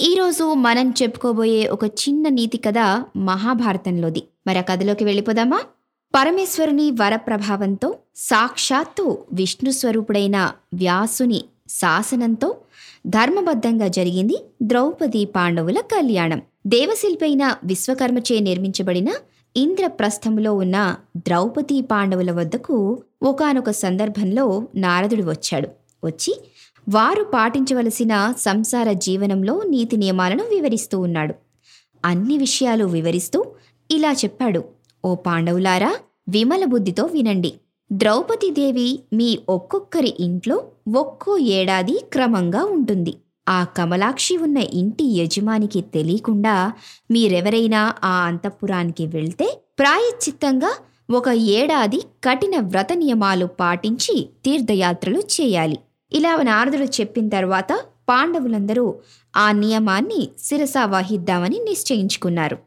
ఈరోజు మనం చెప్పుకోబోయే ఒక చిన్న నీతి కథ మహాభారతంలోది. మరి ఆ కథలోకి వెళ్ళిపోదామా? పరమేశ్వరుని వరప్రభావంతో సాక్షాత్తు విష్ణు స్వరూపుడైన వ్యాసుని శాసనంతో ధర్మబద్ధంగా జరిగింది ద్రౌపది పాండవుల కళ్యాణం. దేవశిల్పైన విశ్వకర్మచే నిర్మించబడిన ఇంద్రప్రస్థములో ఉన్న ద్రౌపది పాండవుల వద్దకు ఒకానొక సందర్భంలో నారదుడు వచ్చాడు. వచ్చి వారు పాటించవలసిన సంసార జీవనంలో నీతి నియమాలను వివరిస్తూ ఉన్నాడు. అన్ని విషయాలు వివరిస్తూ ఇలా చెప్పాడు. ఓ పాండవులారా విమల బుద్ధితో వినండి. ద్రౌపదీదేవి మీ ఒక్కొక్కరి ఇంట్లో ఒక్కో ఏడాది క్రమంగా ఉంటుంది. ఆ కమలాక్షి ఉన్న ఇంటి యజమానికి తెలియకుండా మీరెవరైనా ఆ అంతఃపురానికి వెళ్తే ప్రాయశ్చిత్తంగా ఒక ఏడాది కఠిన వ్రత నియమాలు పాటించి తీర్థయాత్రలు చేయాలి. ఇలా నారదుడు చెప్పిన తర్వాత పాండవులందరూ ఆ నియమాన్ని శిరస వహిద్దామని నిశ్చయించుకున్నారు.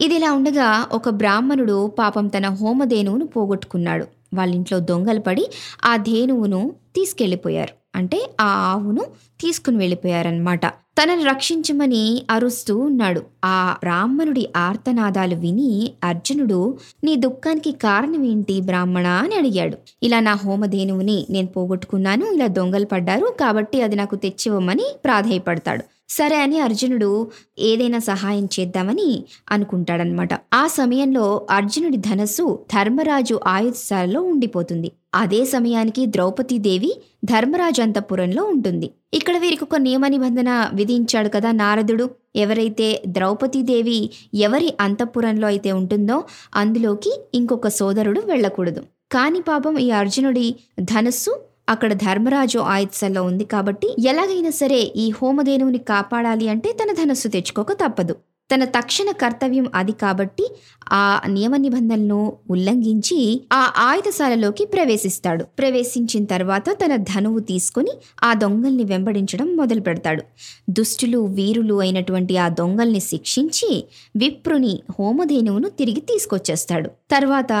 ఇదిలా ఉండగా ఒక బ్రాహ్మణుడు పాపం తన హోమధేనువును పోగొట్టుకున్నాడు. వాళ్ళింట్లో దొంగలు పడి ఆ ధేనువును తీసుకెళ్ళిపోయారు. అంటే ఆ ఆవును తీసుకుని వెళ్ళిపోయారనమాట తనను రక్షించమని అరుస్తూ ఉన్నాడు. ఆ బ్రాహ్మణుడి ఆర్తనాదాలు విని అర్జునుడు నీ దుఃఖానికి కారణం ఏంటి బ్రాహ్మణ? అని అడిగాడు. ఇలా నా హోమధేనువుని నేను పోగొట్టుకున్నాను ఇలా దొంగలు పడ్డారు కాబట్టి అది నాకు తెచ్చివ్వమని ప్రాధేయపడతాడు. సరే అని అర్జునుడు ఏదైనా సహాయం చేద్దామని అనుకుంటాడనమాట. ఆ సమయంలో అర్జునుడి ధనస్సు ధర్మరాజు ఆయుధశాలలో ఉండిపోతుంది. అదే సమయానికి ద్రౌపదీదేవి ధర్మరాజు అంతఃపురంలో ఉంటుంది. ఇక్కడ వీరికి ఒక నియమ నిబంధన విధించాడు కదా నారదుడు. ఎవరైతే ద్రౌపదీదేవి ఎవరి అంతఃపురంలో అయితే ఉంటుందో అందులోకి ఇంకొక సోదరుడు వెళ్ళకూడదు. కాని పాపం ఈ అర్జునుడి ధనస్సు అక్కడ ధర్మరాజు ఆయుత్సల్లో ఉంది కాబట్టి ఎలాగైనా సరే ఈ హోమధేనువుని కాపాడాలి అంటే తన ధనస్సు తెచ్చుకోక తప్పదు. తన తక్షణ కర్తవ్యం అది కాబట్టి ఆ నియమ నిబంధనలను ఉల్లంఘించి ఆ ఆయుధశాలలోకి ప్రవేశిస్తాడు. ప్రవేశించిన తర్వాత తన ధనువు తీసుకొని ఆ దొంగల్ని వెంబడించడం మొదలు పెడతాడు. దుష్టులు వీరులు అయినటువంటి ఆ దొంగల్ని శిక్షించి విప్రుని హోమధేనువును తిరిగి తీసుకొచ్చేస్తాడు. తర్వాత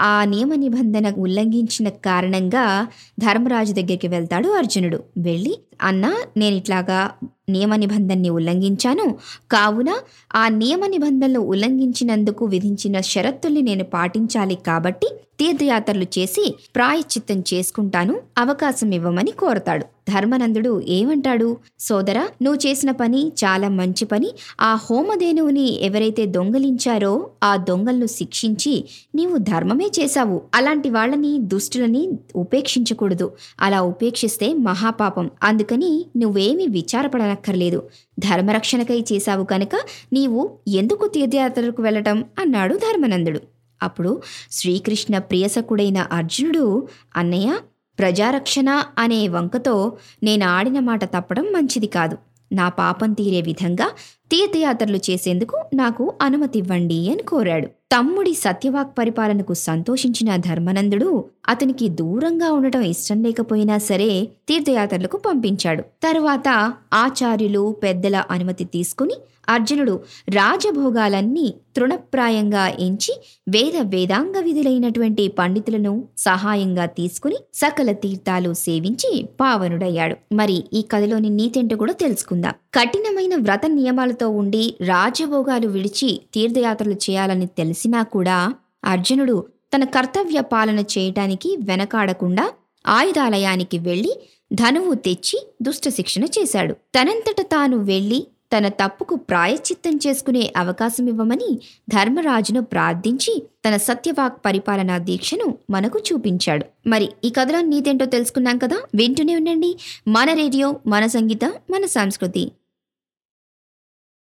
ఆ నియమ నిబంధన ఉల్లంఘించిన కారణంగా ధర్మరాజు దగ్గరికి వెళ్తాడు అర్జునుడు. వెళ్ళి అన్నా నేను ఇట్లాగా నియమ నిబంధనని ఉల్లంఘించాను. కావున ఆ నియమ నిబంధనలు ఉల్లంఘించినందుకు విధించిన షరతుల్ని నేను పాటించాలి కాబట్టి తీర్థయాత్రలు చేసి ప్రాయశ్చిత్తం చేసుకుంటాను అవకాశం ఇవ్వమని కోరతాడు. ధర్మనందుడు ఏమంటాడు? సోదరా నువ్వు చేసిన పని చాలా మంచి పని. ఆ హోమధేనువుని ఎవరైతే దొంగలించారో ఆ దొంగలను శిక్షించి నీవు ధర్మమే చేశావు. అలాంటి వాళ్ళని దుష్టులని ఉపేక్షించకూడదు. అలా ఉపేక్షిస్తే మహాపాపం. అందుకని నువ్వేమీ విచారపడనక్కర్లేదు. ధర్మరక్షణకై చేశావు కనుక నీవు ఎందుకు తీర్థయాత్రలకు వెళ్ళటం? అన్నాడు ధర్మనందుడు. అప్పుడు శ్రీకృష్ణ ప్రియసకుడైన అర్జునుడు అన్నయ్య ప్రజారక్షణ అనే వంకతో నేను ఆడిన మాట తప్పడం మంచిది కాదు. నా పాపం తీరే విధంగా తీర్థయాత్రలు చేసేందుకు నాకు అనుమతి ఇవ్వండి అని కోరాడు. తమ్ముడి సత్యవాక్ పరిపాలనకు సంతోషించిన ధర్మనందుడు అతనికి దూరంగా ఉండటం ఇష్టం లేకపోయినా సరే తీర్థయాత్రలకు పంపించాడు. తరువాత ఆచార్యులు పెద్దల అనుమతి తీసుకుని అర్జునుడు రాజభోగాలన్నీ తృణప్రాయంగా ఎంచి వేద వేదాంగ విధులైనటువంటి పండితులను సహాయంగా తీసుకుని సకల తీర్థాలు సేవించి పావనుడయ్యాడు. మరి ఈ కథలోని నీతేంటో కూడా తెలుసుకుందాం. కఠినమైన వ్రత నియమాలతో ఉండి రాజభోగాలు విడిచి తీర్థయాత్రలు చేయాలని తెలిసినా కూడా అర్జునుడు తన కర్తవ్య పాలన చేయటానికి వెనకాడకుండా ఆయుధాలయానికి వెళ్ళి ధనువు తెచ్చి దుష్ట శిక్షణ చేశాడు. తనంతట తాను వెళ్ళి తన తప్పుకు ప్రాయశ్చిత్తం చేసుకునే అవకాశం ఇవ్వమని ధర్మరాజును ప్రార్థించి తన సత్యవాక్ పరిపాలనా దీక్షను మనకు చూపించాడు. మరి ఈ కథలో నీతేంటో తెలుసుకున్నాం కదా? వింటూనే ఉండండి. మన రేడియో మన సంగీతం మన సంస్కృతి.